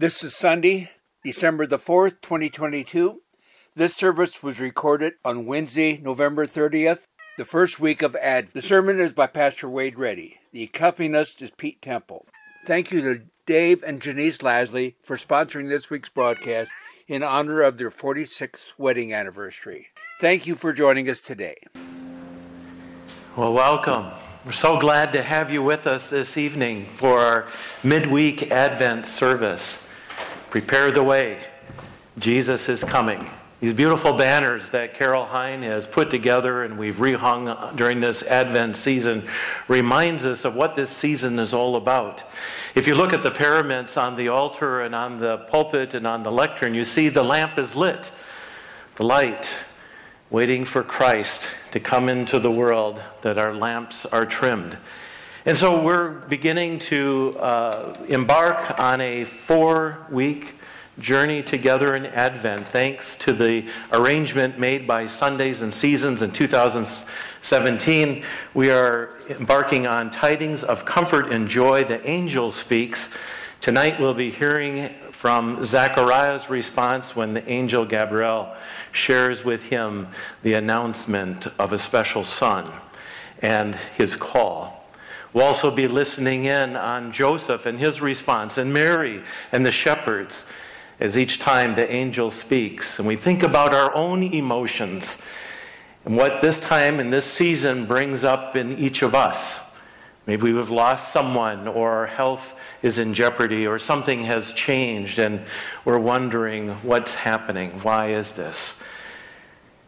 This is Sunday, December the 4th, 2022. This service was recorded on Wednesday, November 30th, the first week of Advent. The sermon is by Pastor Wade Reddy. The accompanist is Pete Temple. Thank you to Dave and Janice Lasley for sponsoring this week's broadcast in honor of their 46th wedding anniversary. Thank you for joining us today. Well, welcome. We're so glad to have you with us this evening for our midweek Advent service. Prepare the way. Jesus is coming. These beautiful banners that Carol Hine has put together and we've rehung during this Advent season reminds us of what this season is all about. If you look at the paraments on the altar and on the pulpit and on the lectern, you see the lamp is lit. The light waiting for Christ to come into the world, that our lamps are trimmed. And so we're beginning to uh, embark on a four week journey together in Advent, thanks to the arrangement made by Sundays and Seasons in 2017. We are embarking on tidings of comfort and joy. The angel speaks. Tonight we'll be hearing from Zechariah's response when the angel Gabriel shares with him the announcement of a special son and his call. We'll also be listening in on Joseph and his response, and Mary and the shepherds as each time the angel speaks. And we think about our own emotions and what this time and this season brings up in each of us. Maybe we've lost someone, or our health is in jeopardy, or something has changed, and we're wondering what's happening. Why is this?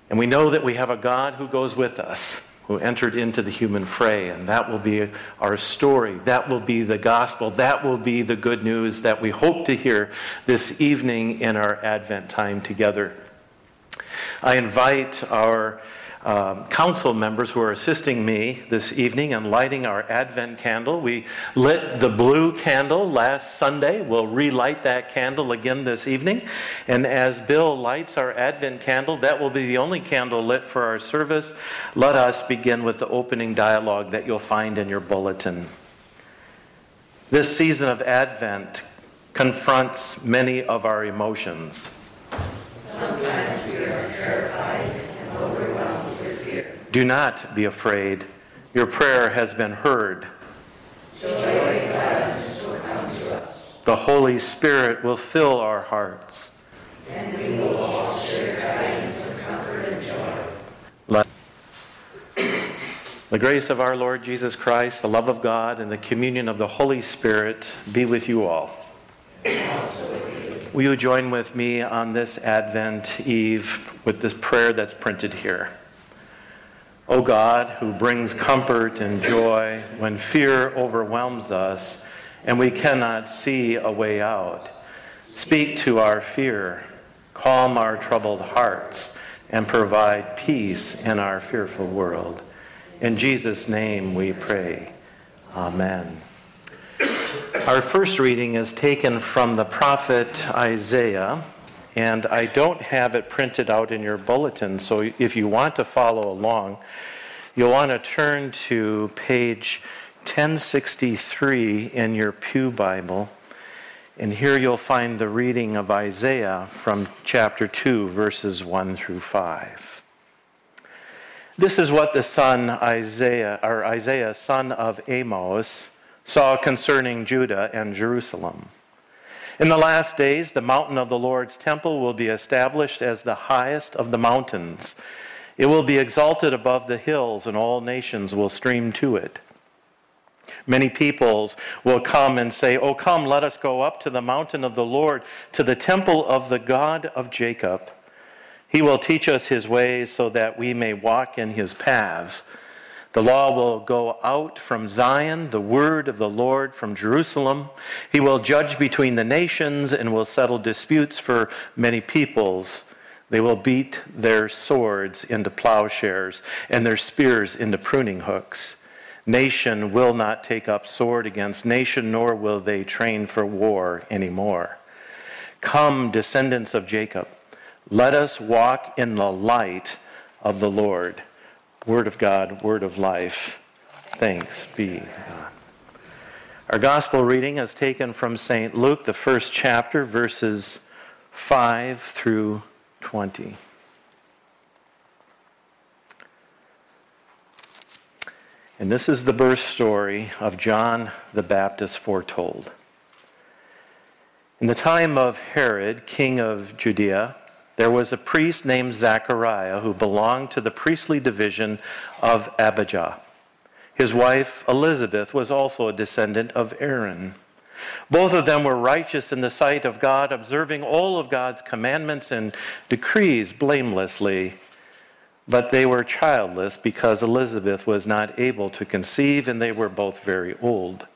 And we know that we have a God who goes with us, who entered into the human fray, and that will be our story. That will be the gospel. That will be the good news that we hope to hear this evening in our Advent time together. I invite our um, council members who are assisting me this evening in lighting our Advent candle. We lit the blue candle last Sunday. We'll relight that candle again this evening. And as Bill lights our Advent candle, that will be the only candle lit for our service. Let us begin with the opening dialogue that you'll find in your bulletin. This season of Advent confronts many of our emotions. Sometimes we are terrified do not be afraid. Your prayer has been heard. The Holy Spirit will fill our hearts. And we will all share tidings of comfort and joy. Let the grace of our Lord Jesus Christ, the love of God, and the communion of the Holy Spirit be with you all. Will you join with me on this Advent Eve with this prayer that's printed here? O God, who brings comfort and joy when fear overwhelms us and we cannot see a way out, speak to our fear, calm our troubled hearts, and provide peace in our fearful world. In Jesus' name we pray. Amen. Our first reading is taken from the prophet Isaiah, and I don't have it printed out in your bulletin, so if you want to follow along, you'll want to turn to page 1063 in your Pew Bible. And here you'll find the reading of Isaiah from chapter 2, verses 1 through 5. This is what the son Isaiah, or Isaiah, son of Amos, saw concerning Judah and Jerusalem. In the last days, the mountain of the Lord's temple will be established as the highest of the mountains. It will be exalted above the hills, and all nations will stream to it. Many peoples will come and say, Oh, come, let us go up to the mountain of the Lord, to the temple of the God of Jacob. He will teach us his ways so that we may walk in his paths. The law will go out from Zion, the word of the Lord from Jerusalem. He will judge between the nations and will settle disputes for many peoples. They will beat their swords into plowshares and their spears into pruning hooks. Nation will not take up sword against nation, nor will they train for war anymore. Come, descendants of Jacob, let us walk in the light of the Lord. Word of God, word of life. Thanks be God. Our gospel reading is taken from St. Luke, the first chapter, verses 5 through 20. And this is the birth story of John the Baptist foretold. In the time of Herod, king of Judea, there was a priest named Zachariah who belonged to the priestly division of Abijah. His wife Elizabeth was also a descendant of Aaron. Both of them were righteous in the sight of God, observing all of God's commandments and decrees blamelessly. But they were childless because Elizabeth was not able to conceive, and they were both very old.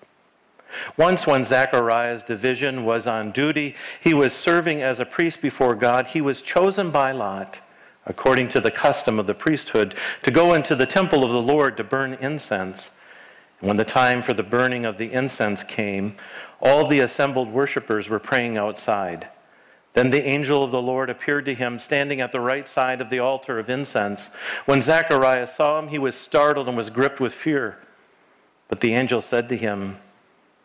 Once, when Zachariah's division was on duty, he was serving as a priest before God. He was chosen by Lot, according to the custom of the priesthood, to go into the temple of the Lord to burn incense. When the time for the burning of the incense came, all the assembled worshippers were praying outside. Then the angel of the Lord appeared to him, standing at the right side of the altar of incense. When Zacharias saw him, he was startled and was gripped with fear. But the angel said to him,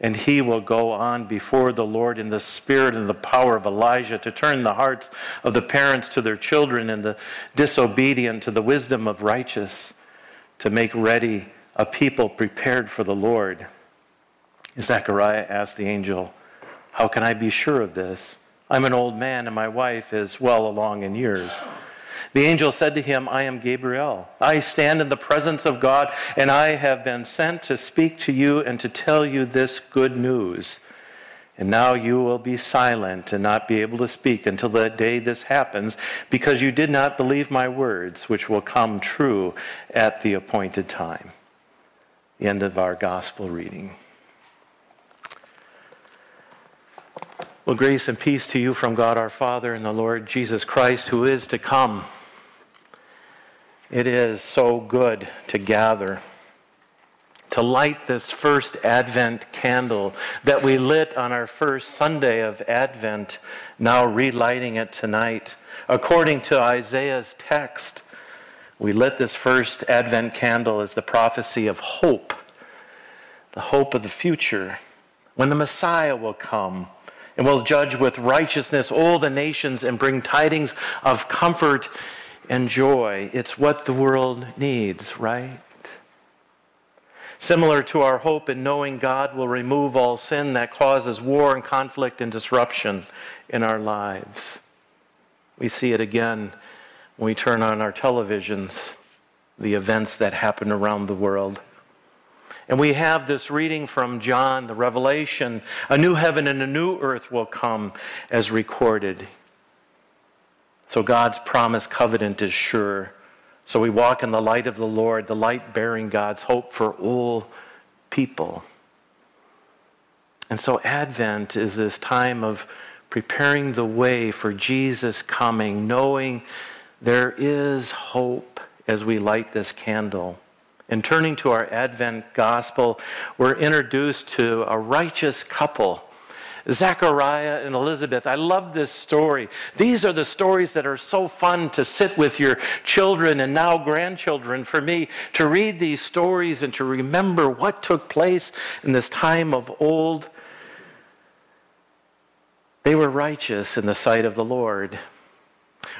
and he will go on before the Lord in the spirit and the power of Elijah to turn the hearts of the parents to their children and the disobedient to the wisdom of righteous, to make ready a people prepared for the Lord. Zechariah asked the angel, How can I be sure of this? I'm an old man, and my wife is well along in years. The angel said to him, I am Gabriel. I stand in the presence of God, and I have been sent to speak to you and to tell you this good news. And now you will be silent and not be able to speak until the day this happens, because you did not believe my words, which will come true at the appointed time. End of our gospel reading. Well, grace and peace to you from God our Father and the Lord Jesus Christ, who is to come. It is so good to gather, to light this first Advent candle that we lit on our first Sunday of Advent, now relighting it tonight. According to Isaiah's text, we lit this first Advent candle as the prophecy of hope, the hope of the future, when the Messiah will come and will judge with righteousness all the nations and bring tidings of comfort and joy. It's what the world needs, right? Similar to our hope in knowing God will remove all sin that causes war and conflict and disruption in our lives. We see it again when we turn on our televisions, the events that happen around the world. And we have this reading from John, the Revelation a new heaven and a new earth will come as recorded. So God's promise covenant is sure. So we walk in the light of the Lord, the light bearing God's hope for all people. And so Advent is this time of preparing the way for Jesus coming, knowing there is hope as we light this candle. And turning to our Advent gospel, we're introduced to a righteous couple Zachariah and Elizabeth. I love this story. These are the stories that are so fun to sit with your children and now grandchildren for me to read these stories and to remember what took place in this time of old. They were righteous in the sight of the Lord.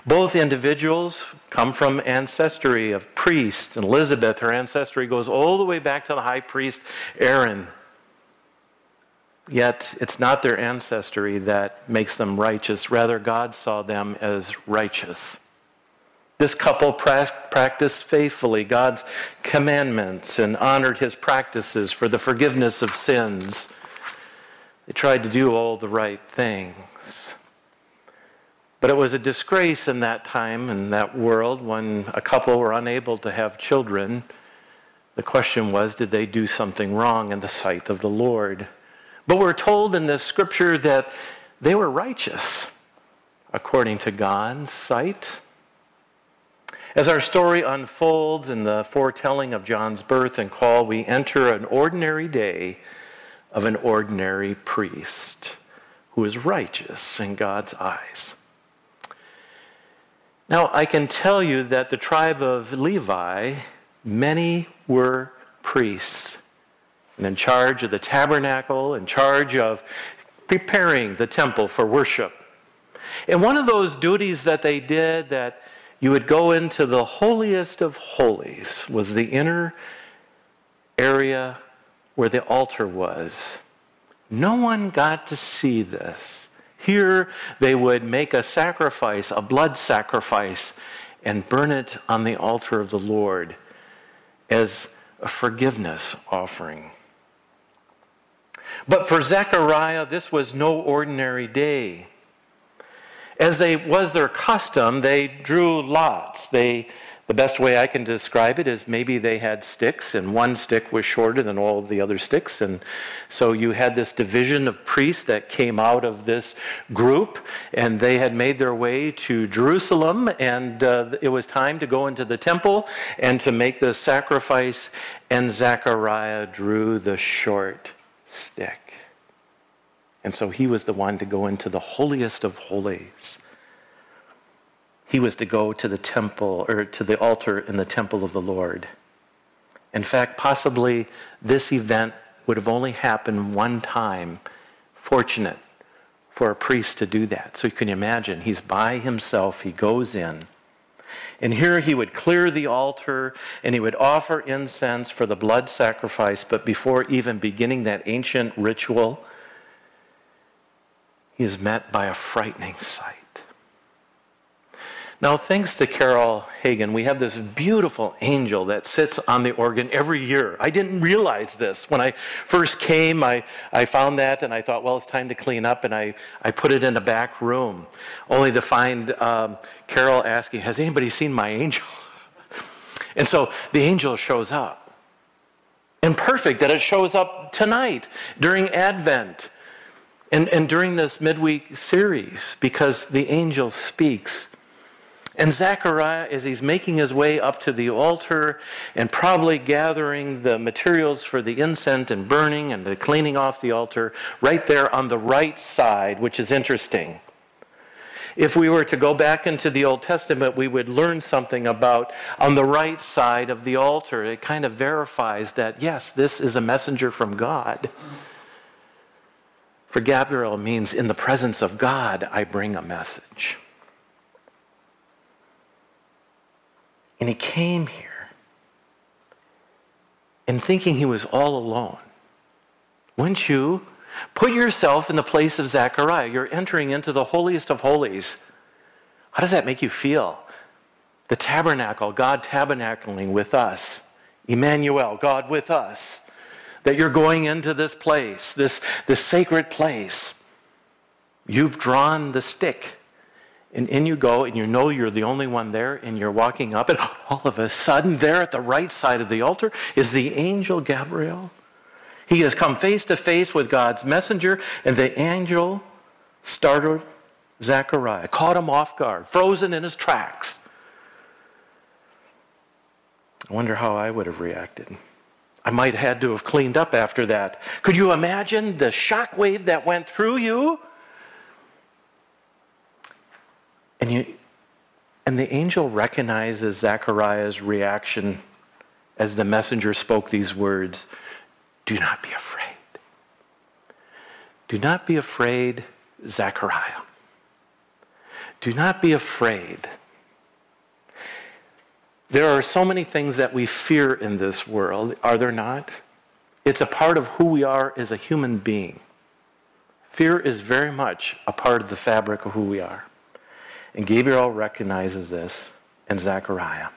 Both individuals come from ancestry of priests. Elizabeth, her ancestry goes all the way back to the high priest Aaron. Yet it's not their ancestry that makes them righteous. Rather, God saw them as righteous. This couple pra- practiced faithfully God's commandments and honored his practices for the forgiveness of sins. They tried to do all the right things. But it was a disgrace in that time, in that world, when a couple were unable to have children. The question was did they do something wrong in the sight of the Lord? But we're told in this scripture that they were righteous according to God's sight. As our story unfolds in the foretelling of John's birth and call, we enter an ordinary day of an ordinary priest who is righteous in God's eyes. Now, I can tell you that the tribe of Levi, many were priests and in charge of the tabernacle, in charge of preparing the temple for worship. And one of those duties that they did that you would go into the holiest of holies was the inner area where the altar was. No one got to see this. Here they would make a sacrifice, a blood sacrifice, and burn it on the altar of the Lord as a forgiveness offering. But for Zechariah, this was no ordinary day. As they was their custom, they drew lots. They the best way I can describe it is maybe they had sticks, and one stick was shorter than all the other sticks. And so you had this division of priests that came out of this group, and they had made their way to Jerusalem, and uh, it was time to go into the temple and to make the sacrifice. And Zechariah drew the short stick. And so he was the one to go into the holiest of holies he was to go to the temple or to the altar in the temple of the Lord. In fact, possibly this event would have only happened one time. Fortunate for a priest to do that. So you can imagine, he's by himself, he goes in. And here he would clear the altar and he would offer incense for the blood sacrifice. But before even beginning that ancient ritual, he is met by a frightening sight. Now, thanks to Carol Hagen, we have this beautiful angel that sits on the organ every year. I didn't realize this. When I first came, I, I found that and I thought, well, it's time to clean up, and I, I put it in a back room, only to find um, Carol asking, Has anybody seen my angel? and so the angel shows up. And perfect that it shows up tonight during Advent and, and during this midweek series because the angel speaks and Zechariah, as he's making his way up to the altar and probably gathering the materials for the incense and burning and the cleaning off the altar, right there on the right side, which is interesting. If we were to go back into the Old Testament, we would learn something about on the right side of the altar. It kind of verifies that, yes, this is a messenger from God. For Gabriel means, in the presence of God, I bring a message. And he came here and thinking he was all alone. Wouldn't you put yourself in the place of Zechariah? You're entering into the holiest of holies. How does that make you feel? The tabernacle, God tabernacling with us, Emmanuel, God with us. That you're going into this place, this, this sacred place. You've drawn the stick and in you go, and you know you're the only one there, and you're walking up, and all of a sudden, there at the right side of the altar is the angel Gabriel. He has come face to face with God's messenger, and the angel startled Zechariah, caught him off guard, frozen in his tracks. I wonder how I would have reacted. I might have had to have cleaned up after that. Could you imagine the shock wave that went through you? And, you, and the angel recognizes Zechariah's reaction as the messenger spoke these words Do not be afraid. Do not be afraid, Zechariah. Do not be afraid. There are so many things that we fear in this world, are there not? It's a part of who we are as a human being. Fear is very much a part of the fabric of who we are. And Gabriel recognizes this in Zechariah.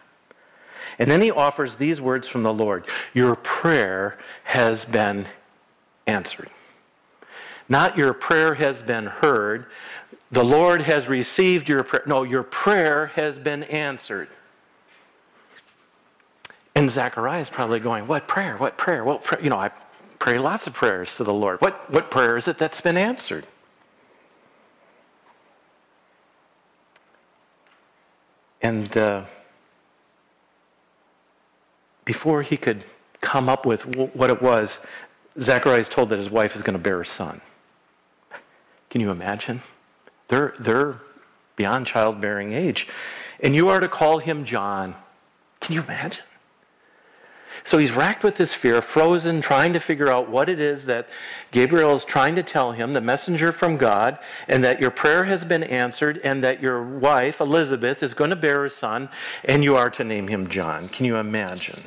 And then he offers these words from the Lord Your prayer has been answered. Not your prayer has been heard. The Lord has received your prayer. No, your prayer has been answered. And Zechariah is probably going, What prayer? What prayer? Prayer? You know, I, pray lots of prayers to the Lord. What, what prayer is it that's been answered? And uh, before he could come up with what it was, Zachariah is told that his wife is going to bear a son. Can you imagine? They're, they're beyond childbearing age. And you are to call him John. Can you imagine? So he's racked with this fear, frozen, trying to figure out what it is that Gabriel is trying to tell him, the messenger from God, and that your prayer has been answered, and that your wife, Elizabeth, is going to bear a son, and you are to name him John. Can you imagine?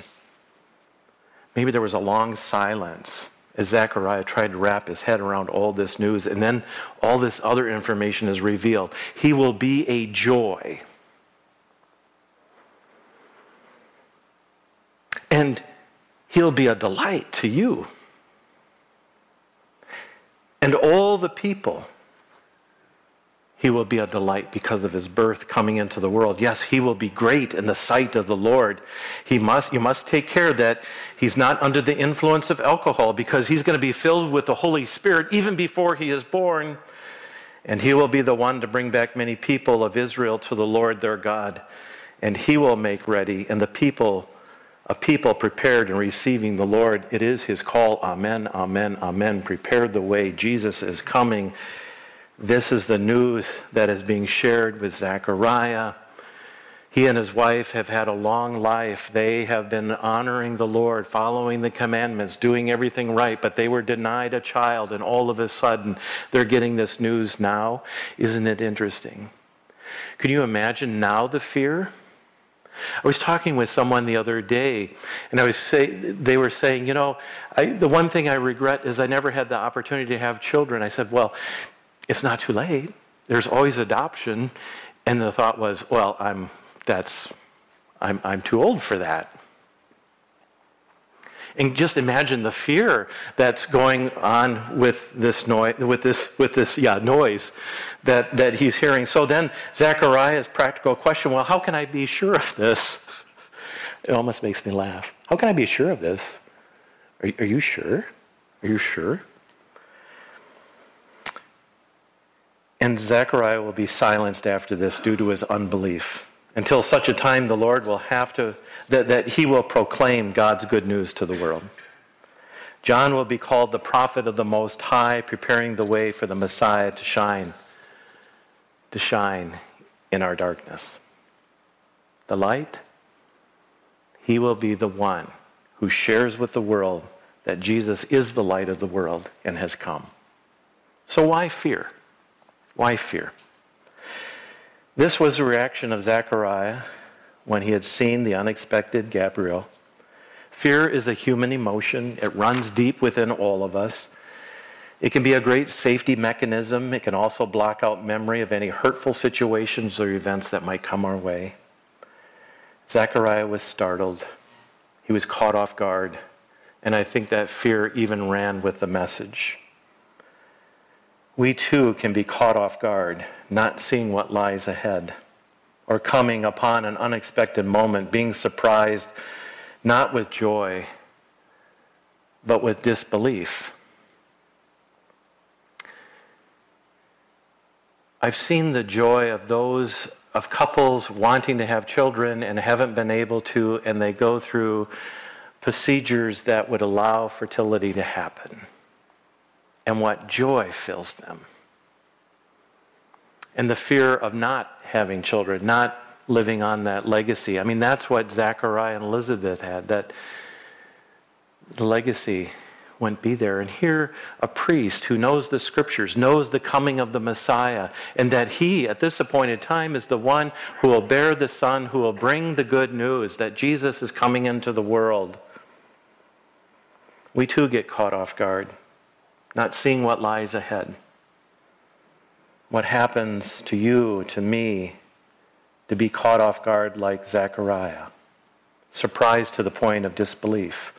Maybe there was a long silence as Zechariah tried to wrap his head around all this news, and then all this other information is revealed. He will be a joy. And he'll be a delight to you. And all the people he will be a delight because of his birth coming into the world. Yes, he will be great in the sight of the Lord. He must, you must take care that he's not under the influence of alcohol because he's going to be filled with the Holy Spirit even before he is born. And he will be the one to bring back many people of Israel to the Lord their God. And he will make ready, and the people, a people prepared and receiving the Lord. It is his call. Amen, amen, amen. Prepare the way. Jesus is coming. This is the news that is being shared with Zechariah. He and his wife have had a long life. They have been honoring the Lord, following the commandments, doing everything right, but they were denied a child, and all of a sudden they're getting this news now. Isn't it interesting? Can you imagine now the fear? I was talking with someone the other day, and I was say, they were saying, you know, I, the one thing I regret is I never had the opportunity to have children. I said, well, it's not too late. There's always adoption. And the thought was, well, I'm, that's, I'm, I'm too old for that. And just imagine the fear that's going on with this noise, with this, with this, yeah, noise that, that he's hearing. So then Zechariah's practical question, well, how can I be sure of this? It almost makes me laugh. How can I be sure of this? Are, are you sure? Are you sure? And Zechariah will be silenced after this due to his unbelief until such a time the Lord will have to, that, that he will proclaim God's good news to the world. John will be called the prophet of the Most High, preparing the way for the Messiah to shine, to shine in our darkness. The light, he will be the one who shares with the world that Jesus is the light of the world and has come. So why fear? Why fear? This was the reaction of Zechariah when he had seen the unexpected Gabriel. Fear is a human emotion, it runs deep within all of us. It can be a great safety mechanism. It can also block out memory of any hurtful situations or events that might come our way. Zechariah was startled. He was caught off guard. And I think that fear even ran with the message we too can be caught off guard, not seeing what lies ahead, or coming upon an unexpected moment, being surprised not with joy, but with disbelief. I've seen the joy of those of couples wanting to have children and haven't been able to, and they go through procedures that would allow fertility to happen and what joy fills them. And the fear of not having children, not living on that legacy. I mean, that's what Zachariah and Elizabeth had, that the legacy wouldn't be there. And here, a priest who knows the scriptures, knows the coming of the Messiah, and that he, at this appointed time, is the one who will bear the Son, who will bring the good news that Jesus is coming into the world. We too get caught off guard not seeing what lies ahead. What happens to you, to me, to be caught off guard like Zechariah, surprised to the point of disbelief.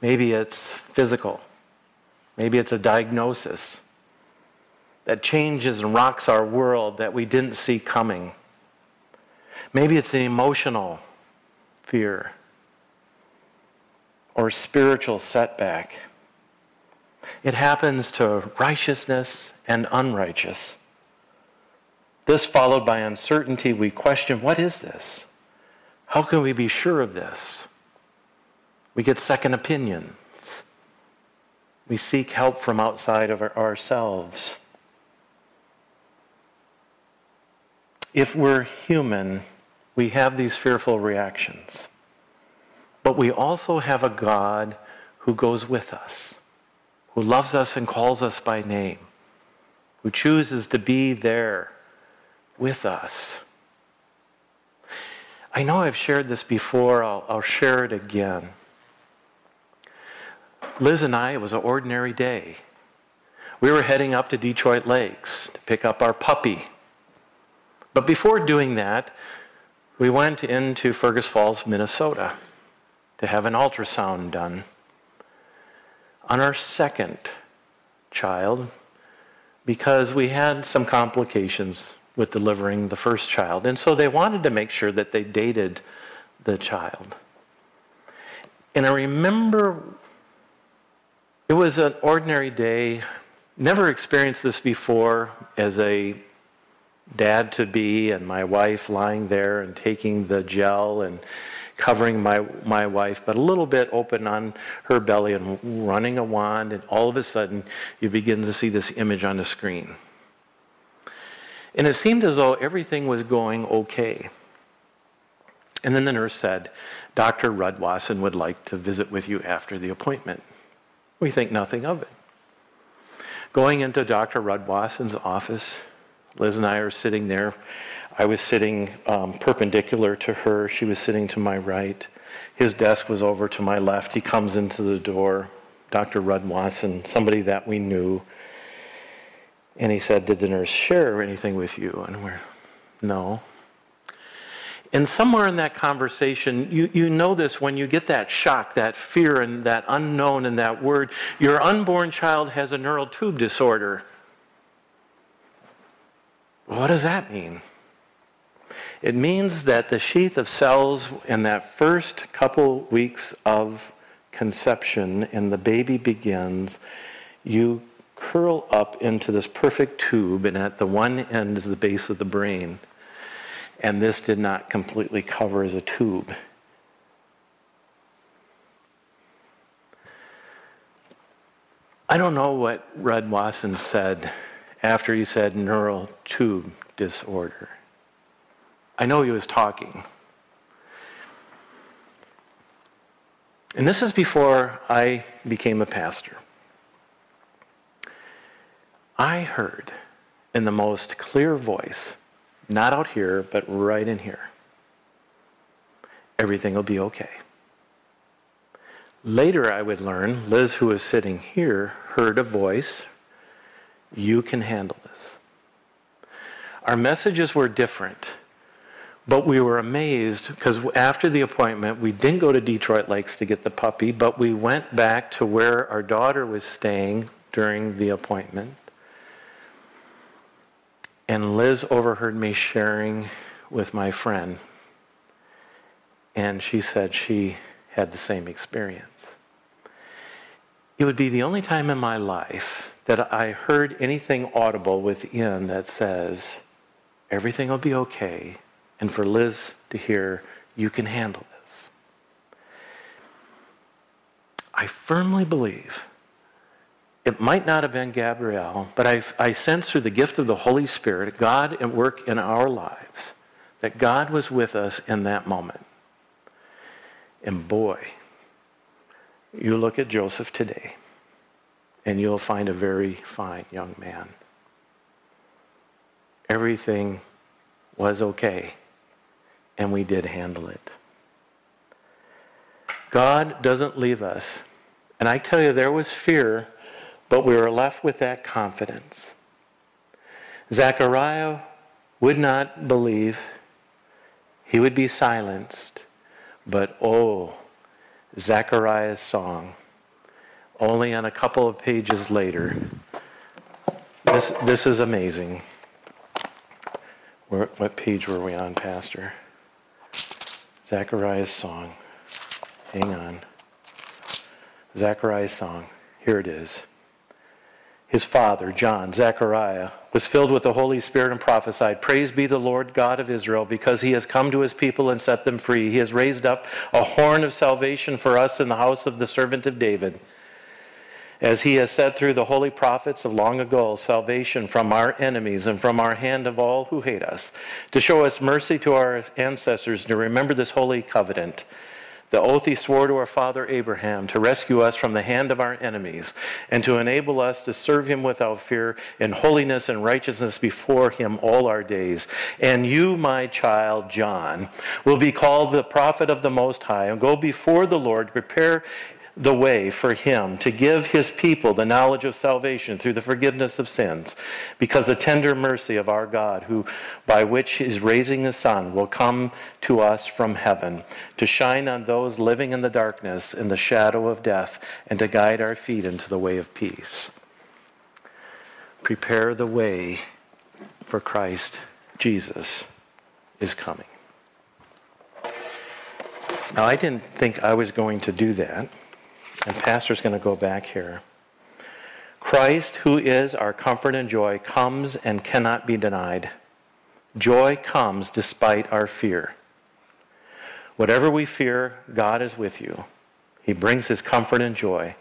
Maybe it's physical, maybe it's a diagnosis that changes and rocks our world that we didn't see coming. Maybe it's an emotional fear or spiritual setback It happens to righteousness and unrighteous. This followed by uncertainty, we question what is this? How can we be sure of this? We get second opinions. We seek help from outside of ourselves. If we're human, we have these fearful reactions. But we also have a God who goes with us, who loves us and calls us by name, who chooses to be there with us. I know I've shared this before, I'll, I'll share it again. Liz and I, it was an ordinary day. We were heading up to Detroit Lakes to pick up our puppy. But before doing that, we went into Fergus Falls, Minnesota to have an ultrasound done on our second child because we had some complications with delivering the first child. And so they wanted to make sure that they dated the child. And I remember it was an ordinary day, never experienced this before as a dad to be, and my wife lying there and taking the gel and covering my, my wife, but a little bit open on her belly and running a wand, and all of a sudden you begin to see this image on the screen. And it seemed as though everything was going okay. And then the nurse said, Dr. Rudwassen would like to visit with you after the appointment. We think nothing of it. Going into Dr. Rudwassen's office, Liz and I are sitting there. I was sitting um, perpendicular to her. She was sitting to my right. His desk was over to my left. He comes into the door, Dr. Rudwassen, somebody that we knew. And he said, Did the nurse share anything with you? And we're, No. And somewhere in that conversation, you, you know this when you get that shock, that fear, and that unknown and that word. Your unborn child has a neural tube disorder. What does that mean? It means that the sheath of cells in that first couple weeks of conception and the baby begins, you curl up into this perfect tube, and at the one end is the base of the brain. And this did not completely cover as a tube. I don't know what Rudwassen said after he said neural tube disorder. I know he was talking. And this is before I became a pastor. I heard in the most clear voice, not out here, but right in here, everything will be okay. Later, I would learn, Liz, who was sitting here, heard a voice you can handle this. Our messages were different, but we were amazed because after the appointment, we didn't go to Detroit Lakes to get the puppy, but we went back to where our daughter was staying during the appointment. And Liz overheard me sharing with my friend, and she said she had the same experience. It would be the only time in my life that I heard anything audible within that says, everything will be okay, and for Liz to hear, you can handle this. I firmly believe it might not have been Gabriel, but I, I sense through the gift of the Holy Spirit, God at work in our lives, that God was with us in that moment. And boy, you look at Joseph today and you'll find a very fine young man. Everything was okay, and we did handle it. God doesn't leave us. And I tell you, there was fear, but we were left with that confidence. Zechariah would not believe, he would be silenced. But oh, Zechariah's song only on a couple of pages later. This, this is amazing. Where, what page were we on, Pastor? Zechariah's song. Hang on. Zechariah's song. Here it is. His father, John, Zechariah, was filled with the Holy Spirit and prophesied, Praise be the Lord God of Israel, because he has come to his people and set them free. He has raised up a horn of salvation for us in the house of the servant of David. As he has said through the holy prophets of long ago, salvation from our enemies and from our hand of all who hate us, to show us mercy to our ancestors, to remember this holy covenant the oath he swore to our father Abraham to rescue us from the hand of our enemies and to enable us to serve him without fear in holiness and righteousness before him all our days. And you, my child John, will be called the prophet of the Most High and go before the Lord, to prepare the way for him to give his people the knowledge of salvation through the forgiveness of sins, because the tender mercy of our God, who by which is raising the sun, will come to us from heaven, to shine on those living in the darkness in the shadow of death, and to guide our feet into the way of peace. Prepare the way for Christ Jesus is coming. Now, I didn't think I was going to do that. And Pastor's going to go back here. Christ, who is our comfort and joy, comes and cannot be denied. Joy comes despite our fear. Whatever we fear, God is with you. He brings his comfort and joy.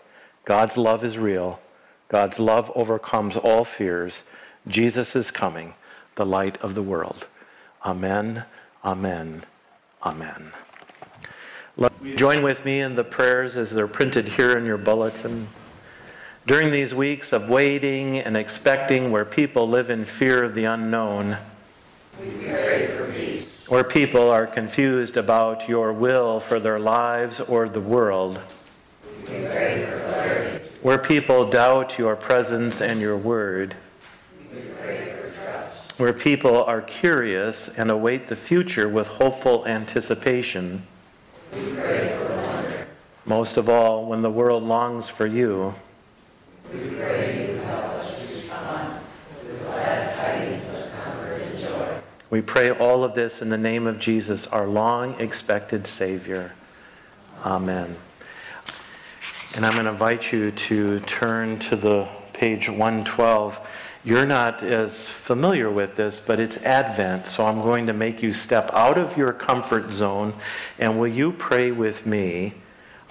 God's love is real. God's love overcomes all fears. Jesus is coming, the light of the world. Amen, amen, amen. Join with me in the prayers as they're printed here in your bulletin. During these weeks of waiting and expecting, where people live in fear of the unknown, where people are confused about your will for their lives or the world, where people doubt your presence and your word, where people are curious and await the future with hopeful anticipation. Most of all, when the world longs for you, we pray you help us respond with glad tidings of comfort and joy. We pray all of this in the name of Jesus, our long expected Savior. Amen. And I'm going to invite you to turn to the page 112. You're not as familiar with this, but it's Advent, so I'm going to make you step out of your comfort zone. And will you pray with me?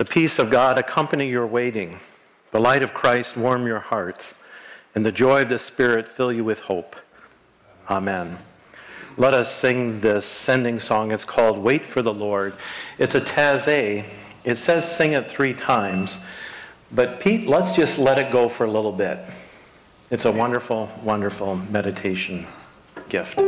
The peace of God accompany your waiting. The light of Christ warm your hearts. And the joy of the Spirit fill you with hope. Amen. Let us sing this sending song. It's called Wait for the Lord. It's a taizé. It says sing it three times. But Pete, let's just let it go for a little bit. It's a wonderful, wonderful meditation gift.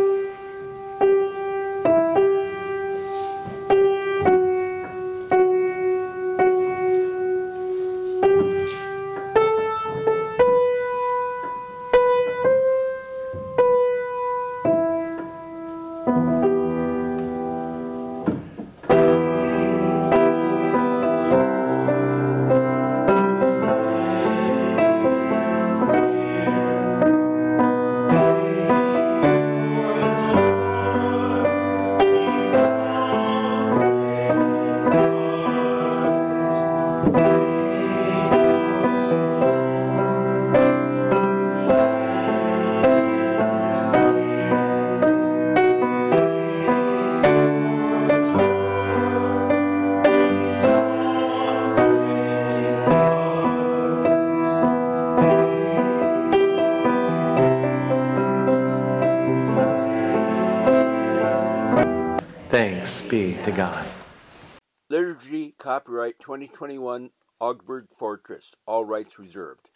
Copyright 2021 Augsburg Fortress, all rights reserved.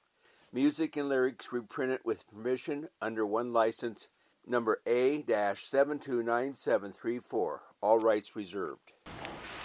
Music and lyrics reprinted with permission under one license number A-729734, all rights reserved.